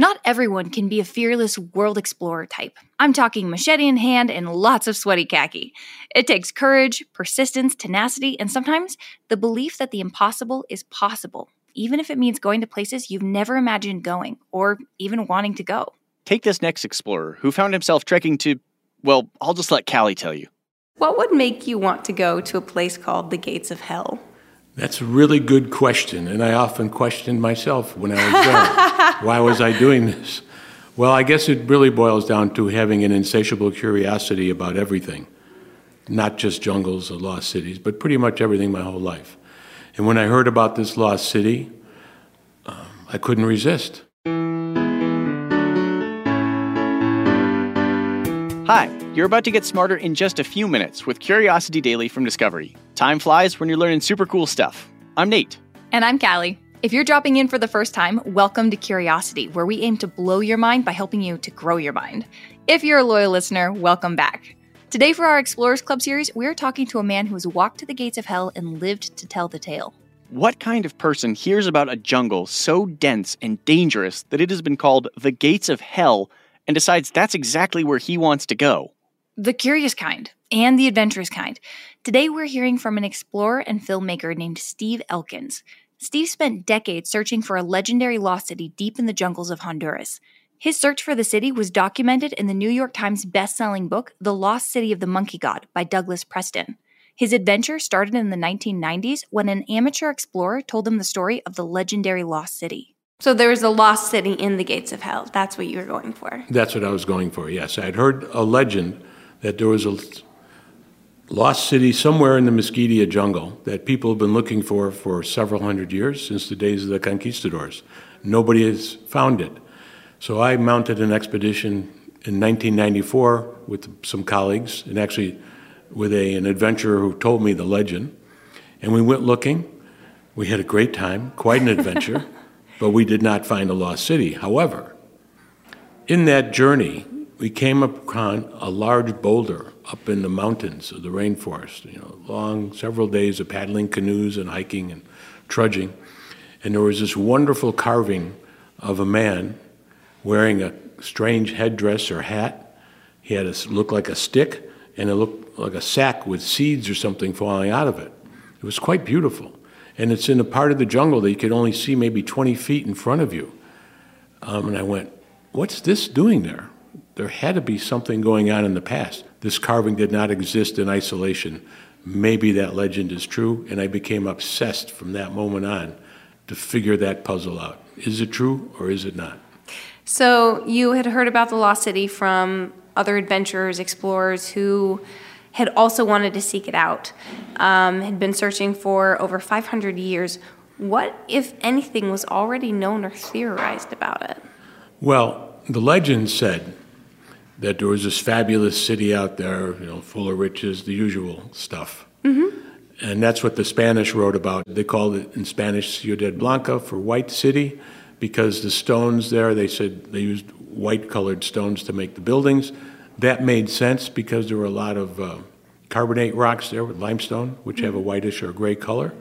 Not everyone can be a fearless world explorer type. I'm talking machete in hand and lots of sweaty khaki. It takes courage, persistence, tenacity, and sometimes the belief that the impossible is possible, even if it means going to places you've never imagined going or even wanting to go. Take this next explorer who found himself trekking to, well, I'll just let Callie tell you. What would make you want to go to a place called the Gates of Hell? That's a really good question, and I often questioned myself when I was young. Why was I doing this? Well, I guess it really boils down to having an insatiable curiosity about everything, not just jungles or lost cities, but pretty much everything my whole life. And when I heard about this lost city, um, I couldn't resist. Hi, you're about to get smarter in just a few minutes with Curiosity Daily from Discovery. Time flies when you're learning super cool stuff. I'm Nate. And I'm Callie. If you're dropping in for the first time, welcome to Curiosity, where we aim to blow your mind by helping you to grow your mind. If you're a loyal listener, welcome back. Today, for our Explorers Club series, we're talking to a man who has walked to the gates of hell and lived to tell the tale. What kind of person hears about a jungle so dense and dangerous that it has been called the gates of hell and decides that's exactly where he wants to go? The curious kind and the adventurous kind. Today, we're hearing from an explorer and filmmaker named Steve Elkins. Steve spent decades searching for a legendary lost city deep in the jungles of Honduras. His search for the city was documented in the New York Times best-selling book The Lost City of the Monkey God by Douglas Preston. His adventure started in the 1990s when an amateur explorer told him the story of the legendary lost city. So there was a lost city in the Gates of Hell. That's what you were going for. That's what I was going for, yes. I had heard a legend that there was a lost city somewhere in the Mosquitia jungle that people have been looking for for several hundred years, since the days of the conquistadors. Nobody has found it. So I mounted an expedition in 1994 with some colleagues, and actually with a, an adventurer who told me the legend. And we went looking. We had a great time, quite an adventure, but we did not find a lost city. However, in that journey, we came upon a large boulder up in the mountains of the rainforest, you know, long several days of paddling canoes and hiking and trudging. And there was this wonderful carving of a man wearing a strange headdress or hat. He had a looked like a stick, and it looked like a sack with seeds or something falling out of it. It was quite beautiful. And it's in a part of the jungle that you could only see maybe 20 feet in front of you. Um, and I went, What's this doing there? There had to be something going on in the past. This carving did not exist in isolation. Maybe that legend is true, and I became obsessed from that moment on to figure that puzzle out. Is it true or is it not? So, you had heard about the Lost City from other adventurers, explorers who had also wanted to seek it out, um, had been searching for over 500 years. What, if anything, was already known or theorized about it? Well, the legend said that there was this fabulous city out there, you know, full of riches, the usual stuff. Mm-hmm. And that's what the Spanish wrote about. They called it in Spanish Ciudad Blanca for white city because the stones there, they said they used white colored stones to make the buildings. That made sense because there were a lot of uh, carbonate rocks there with limestone, which mm-hmm. have a whitish or gray color.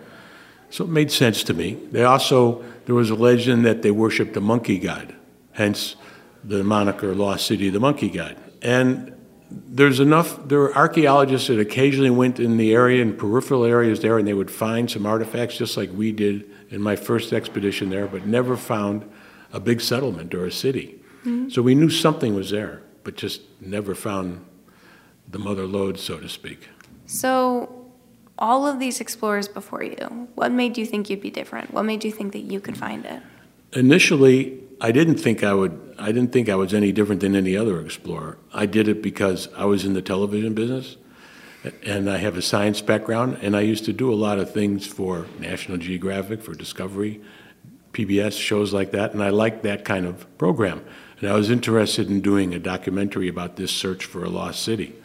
So it made sense to me. They also, there was a legend that they worshiped a monkey god, hence the moniker Lost City of the Monkey God. And there's enough, there were archaeologists that occasionally went in the area and peripheral areas there and they would find some artifacts just like we did in my first expedition there, but never found a big settlement or a city. Mm-hmm. So we knew something was there, but just never found the mother lode, so to speak. So, all of these explorers before you, what made you think you'd be different? What made you think that you could find it? Initially, I didn't think I would. I didn't think I was any different than any other explorer. I did it because I was in the television business, and I have a science background, and I used to do a lot of things for National Geographic, for Discovery, PBS shows like that, and I liked that kind of program. And I was interested in doing a documentary about this search for a lost city.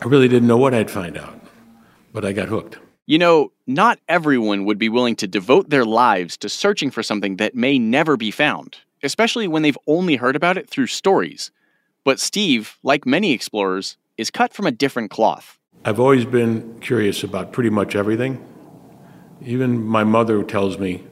I really didn't know what I'd find out, but I got hooked. You know, not everyone would be willing to devote their lives to searching for something that may never be found, especially when they've only heard about it through stories. But Steve, like many explorers, is cut from a different cloth. I've always been curious about pretty much everything. Even my mother tells me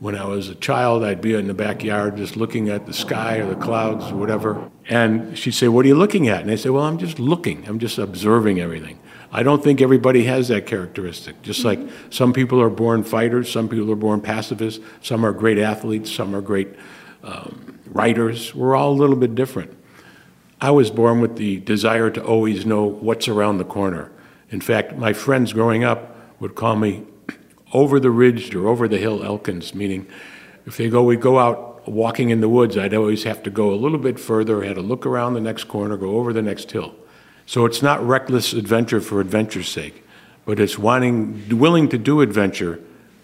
When I was a child, I'd be in the backyard just looking at the sky or the clouds or whatever. And she'd say, What are you looking at? And I'd say, Well, I'm just looking, I'm just observing everything. I don't think everybody has that characteristic. Just like some people are born fighters, some people are born pacifists, some are great athletes, some are great um, writers. We're all a little bit different. I was born with the desire to always know what's around the corner. In fact, my friends growing up would call me over the ridge or over the hill Elkins, meaning if they go, we go out walking in the woods, I'd always have to go a little bit further, I had to look around the next corner, go over the next hill. So it's not reckless adventure for adventure's sake, but it's wanting, willing to do adventure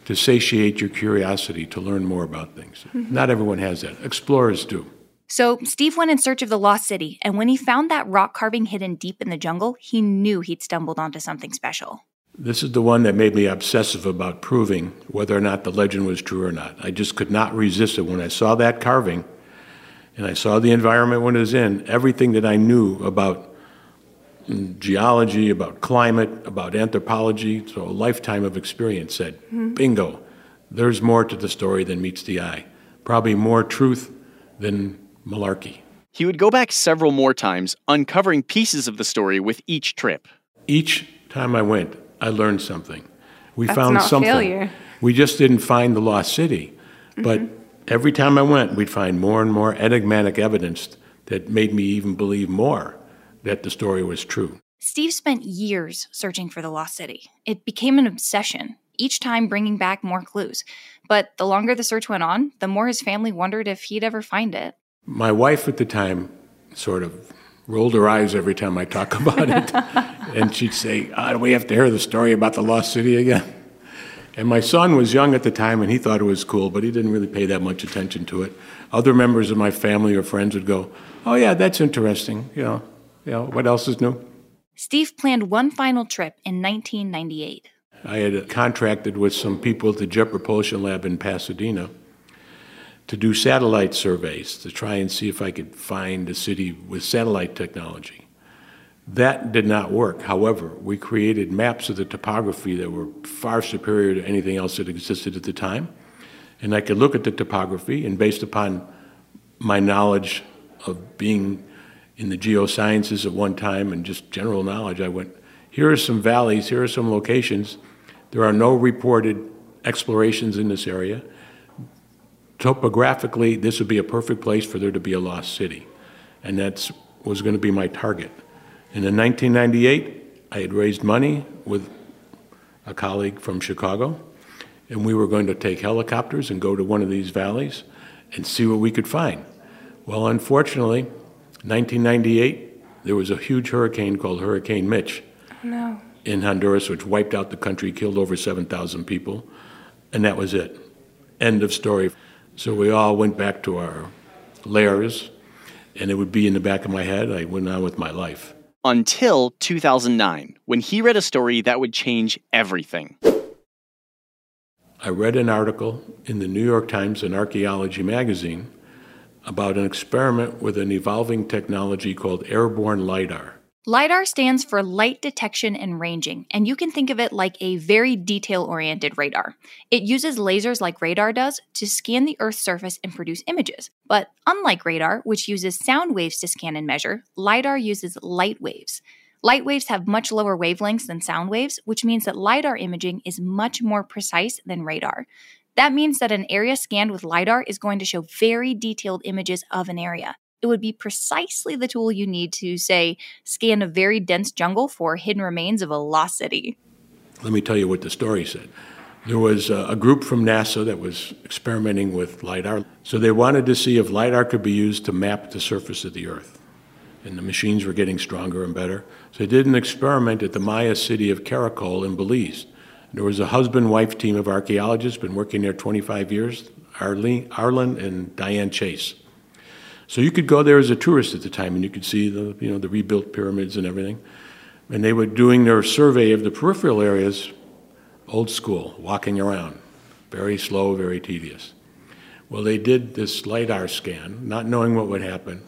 to satiate your curiosity, to learn more about things. Mm-hmm. Not everyone has that. Explorers do. So Steve went in search of the lost city, and when he found that rock carving hidden deep in the jungle, he knew he'd stumbled onto something special. This is the one that made me obsessive about proving whether or not the legend was true or not. I just could not resist it. When I saw that carving and I saw the environment when it was in, everything that I knew about geology, about climate, about anthropology, so a lifetime of experience said, mm-hmm. bingo, there's more to the story than meets the eye. Probably more truth than malarkey. He would go back several more times, uncovering pieces of the story with each trip. Each time I went, I learned something. We That's found not something. Failure. We just didn't find the lost city. Mm-hmm. But every time I went, we'd find more and more enigmatic evidence that made me even believe more that the story was true. Steve spent years searching for the lost city. It became an obsession, each time bringing back more clues. But the longer the search went on, the more his family wondered if he'd ever find it. My wife at the time sort of rolled her eyes every time I talk about it. and she'd say, oh, Do we have to hear the story about the lost city again? And my son was young at the time and he thought it was cool, but he didn't really pay that much attention to it. Other members of my family or friends would go, Oh, yeah, that's interesting. You know, you know, what else is new? Steve planned one final trip in 1998. I had contracted with some people at the Jet Propulsion Lab in Pasadena to do satellite surveys to try and see if I could find a city with satellite technology. That did not work. However, we created maps of the topography that were far superior to anything else that existed at the time. And I could look at the topography, and based upon my knowledge of being in the geosciences at one time and just general knowledge, I went, here are some valleys, here are some locations. There are no reported explorations in this area. Topographically, this would be a perfect place for there to be a lost city. And that was going to be my target. And in 1998, I had raised money with a colleague from Chicago, and we were going to take helicopters and go to one of these valleys and see what we could find. Well, unfortunately, 1998, there was a huge hurricane called Hurricane Mitch oh, no. in Honduras, which wiped out the country, killed over 7,000 people, and that was it. End of story. So we all went back to our lairs, and it would be in the back of my head. I went on with my life. Until 2009, when he read a story that would change everything. I read an article in the New York Times and Archaeology magazine about an experiment with an evolving technology called airborne LIDAR. LIDAR stands for Light Detection and Ranging, and you can think of it like a very detail oriented radar. It uses lasers like radar does to scan the Earth's surface and produce images. But unlike radar, which uses sound waves to scan and measure, LIDAR uses light waves. Light waves have much lower wavelengths than sound waves, which means that LIDAR imaging is much more precise than radar. That means that an area scanned with LiDAR is going to show very detailed images of an area. It would be precisely the tool you need to, say, scan a very dense jungle for hidden remains of a lost city. Let me tell you what the story said. There was a group from NASA that was experimenting with LiDAR. So they wanted to see if LiDAR could be used to map the surface of the Earth. And the machines were getting stronger and better. So they did an experiment at the Maya city of Caracol in Belize. There was a husband wife team of archaeologists, been working there 25 years, Arlene, Arlen and Diane Chase. So you could go there as a tourist at the time and you could see the, you know, the rebuilt pyramids and everything. And they were doing their survey of the peripheral areas, old school, walking around, very slow, very tedious. Well, they did this LIDAR scan, not knowing what would happen.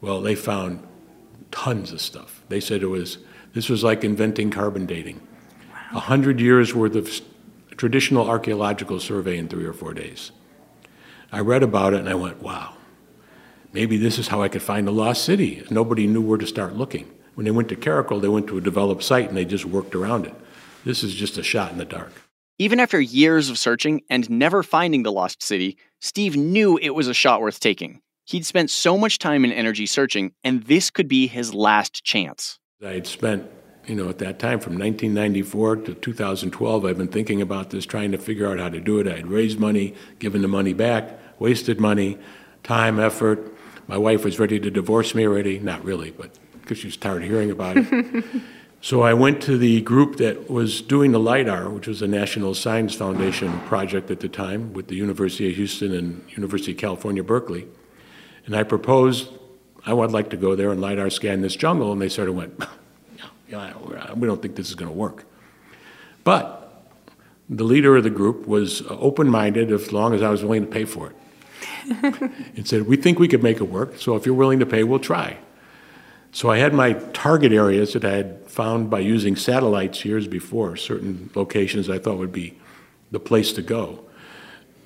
Well, they found tons of stuff. They said it was, this was like inventing carbon dating. 100 years worth of traditional archaeological survey in three or four days. I read about it and I went, wow, maybe this is how I could find the lost city. Nobody knew where to start looking. When they went to Caracol, they went to a developed site and they just worked around it. This is just a shot in the dark. Even after years of searching and never finding the lost city, Steve knew it was a shot worth taking. He'd spent so much time and energy searching, and this could be his last chance. I had spent, you know, at that time from 1994 to 2012, I've been thinking about this, trying to figure out how to do it. I had raised money, given the money back, wasted money, time, effort. My wife was ready to divorce me already. Not really, but because she was tired of hearing about it. so I went to the group that was doing the LIDAR, which was a National Science Foundation project at the time with the University of Houston and University of California, Berkeley. And I proposed, I would like to go there and LIDAR scan this jungle. And they sort of went, we don't think this is going to work. But the leader of the group was uh, open minded as long as I was willing to pay for it. and said, We think we could make it work, so if you're willing to pay, we'll try. So I had my target areas that I had found by using satellites years before, certain locations I thought would be the place to go.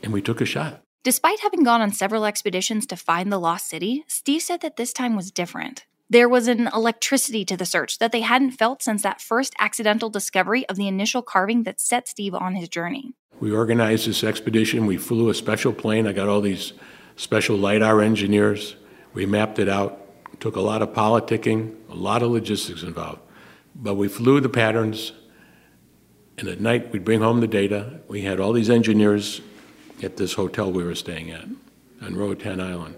And we took a shot. Despite having gone on several expeditions to find the lost city, Steve said that this time was different. There was an electricity to the search that they hadn't felt since that first accidental discovery of the initial carving that set Steve on his journey. We organized this expedition. We flew a special plane. I got all these special LIDAR engineers. We mapped it out. took a lot of politicking, a lot of logistics involved. But we flew the patterns, and at night we'd bring home the data. We had all these engineers at this hotel we were staying at on Roatan Island.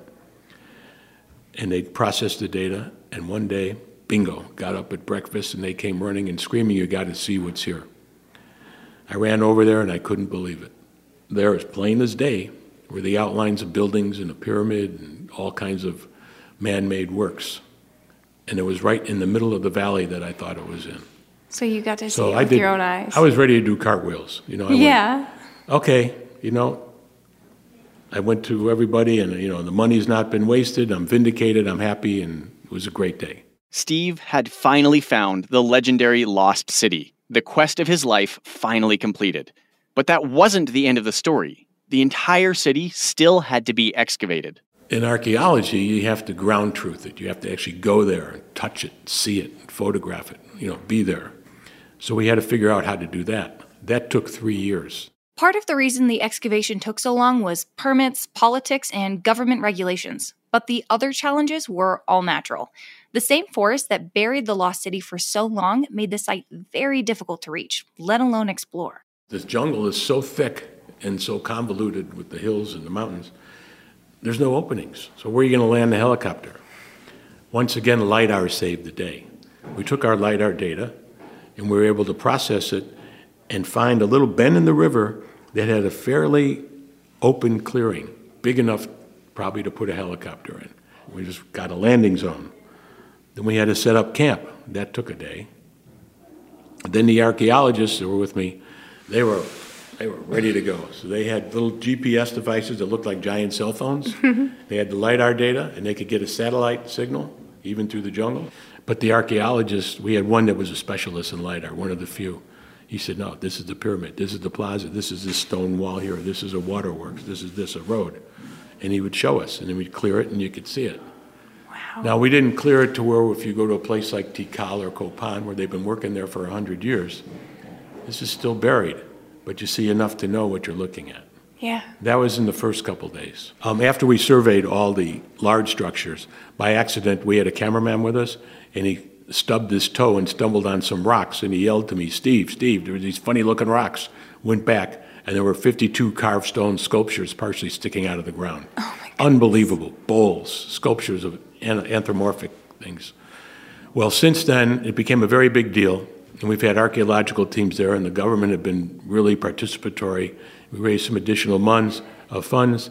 And they processed the data, and one day, bingo, got up at breakfast and they came running and screaming, You got to see what's here. I ran over there and I couldn't believe it. There, as plain as day, were the outlines of buildings and a pyramid and all kinds of man made works. And it was right in the middle of the valley that I thought it was in. So you got to see so it with did, your own eyes. I was ready to do cartwheels. You know, I yeah. Went, okay, you know, I went to everybody and, you know, the money's not been wasted. I'm vindicated. I'm happy. And it was a great day. Steve had finally found the legendary Lost City the quest of his life finally completed. But that wasn't the end of the story. The entire city still had to be excavated. In archaeology, you have to ground truth it. You have to actually go there and touch it, see it, photograph it, you know, be there. So we had to figure out how to do that. That took three years. Part of the reason the excavation took so long was permits, politics, and government regulations. But the other challenges were all natural. The same forest that buried the lost city for so long made the site very difficult to reach, let alone explore. This jungle is so thick and so convoluted with the hills and the mountains, there's no openings. So, where are you going to land the helicopter? Once again, LIDAR saved the day. We took our LIDAR data and we were able to process it and find a little bend in the river that had a fairly open clearing, big enough probably to put a helicopter in. We just got a landing zone. Then we had to set up camp. That took a day. Then the archaeologists that were with me, they were they were ready to go. So they had little GPS devices that looked like giant cell phones. they had the LIDAR data, and they could get a satellite signal even through the jungle. But the archaeologists, we had one that was a specialist in LIDAR, one of the few. He said, no, this is the pyramid, this is the plaza, this is this stone wall here, this is a waterworks, this is this, a road. And he would show us, and then we'd clear it, and you could see it. Wow. Now, we didn't clear it to where if you go to a place like Tikal or Copan, where they've been working there for 100 years, this is still buried, but you see enough to know what you're looking at. Yeah. That was in the first couple days. Um, after we surveyed all the large structures, by accident, we had a cameraman with us, and he stubbed his toe and stumbled on some rocks, and he yelled to me, Steve, Steve, there were these funny looking rocks. Went back, and there were 52 carved stone sculptures partially sticking out of the ground. Oh Unbelievable. Bowls, sculptures of anthropomorphic things. Well, since then, it became a very big deal, and we've had archaeological teams there, and the government have been really participatory. We raised some additional funds, uh, funds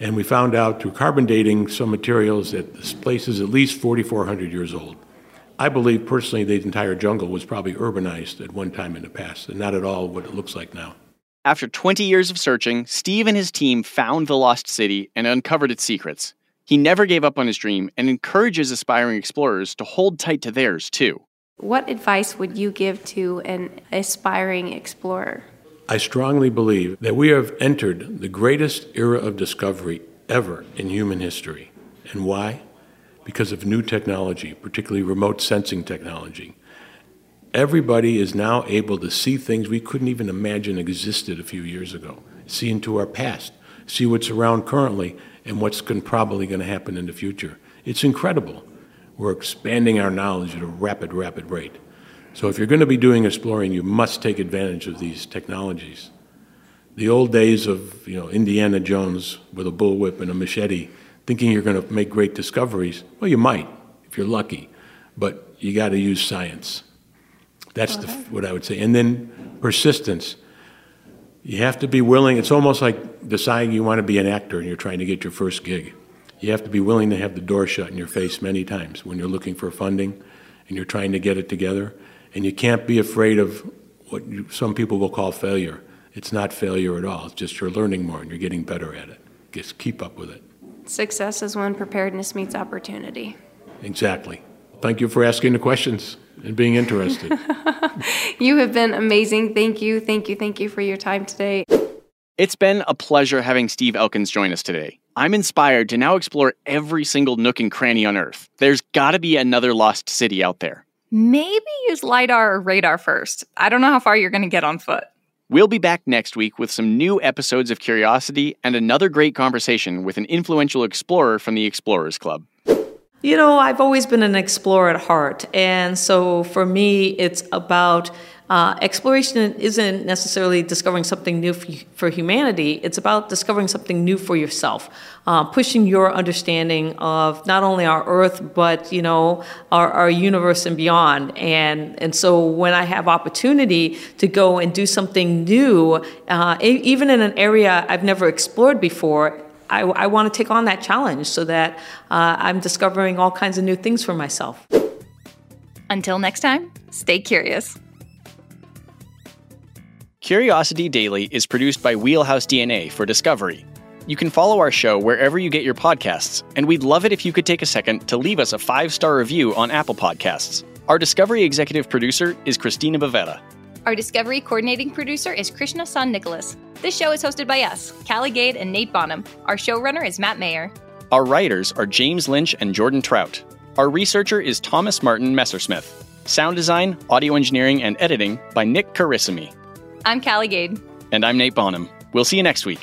and we found out through carbon dating some materials that this place is at least 4,400 years old. I believe personally the entire jungle was probably urbanized at one time in the past, and not at all what it looks like now. After 20 years of searching, Steve and his team found the lost city and uncovered its secrets. He never gave up on his dream and encourages aspiring explorers to hold tight to theirs, too. What advice would you give to an aspiring explorer? I strongly believe that we have entered the greatest era of discovery ever in human history. And why? Because of new technology, particularly remote sensing technology. Everybody is now able to see things we couldn't even imagine existed a few years ago, see into our past, see what's around currently, and what's going, probably going to happen in the future. It's incredible. We're expanding our knowledge at a rapid, rapid rate. So if you're going to be doing exploring, you must take advantage of these technologies. The old days of you know Indiana Jones with a bullwhip and a machete, thinking you're going to make great discoveries. Well, you might if you're lucky, but you got to use science. That's the, what I would say. And then persistence. You have to be willing. It's almost like deciding you want to be an actor and you're trying to get your first gig. You have to be willing to have the door shut in your face many times when you're looking for funding and you're trying to get it together. And you can't be afraid of what you, some people will call failure. It's not failure at all. It's just you're learning more and you're getting better at it. Just keep up with it. Success is when preparedness meets opportunity. Exactly. Thank you for asking the questions and being interested. you have been amazing. Thank you, thank you, thank you for your time today. It's been a pleasure having Steve Elkins join us today. I'm inspired to now explore every single nook and cranny on Earth. There's gotta be another lost city out there. Maybe use LiDAR or radar first. I don't know how far you're going to get on foot. We'll be back next week with some new episodes of Curiosity and another great conversation with an influential explorer from the Explorers Club. You know, I've always been an explorer at heart. And so for me, it's about uh, exploration isn't necessarily discovering something new for, for, humanity, it's about discovering something new for yourself, uh, pushing your understanding of not only our Earth, but, you know, our, our universe and beyond. And, and so when I have opportunity to go and do something new, uh, even in an area I've never explored before, I, I want to take on that challenge so that uh, I'm discovering all kinds of new things for myself. Until next time, stay curious. Curiosity Daily is produced by Wheelhouse DNA for Discovery. You can follow our show wherever you get your podcasts, and we'd love it if you could take a second to leave us a five star review on Apple Podcasts. Our Discovery executive producer is Christina Bavetta. Our Discovery coordinating producer is Krishna San Nicholas. This show is hosted by us, Callie Gade and Nate Bonham. Our showrunner is Matt Mayer. Our writers are James Lynch and Jordan Trout. Our researcher is Thomas Martin Messersmith. Sound design, audio engineering, and editing by Nick Carissimi. I'm Callie Gade. And I'm Nate Bonham. We'll see you next week.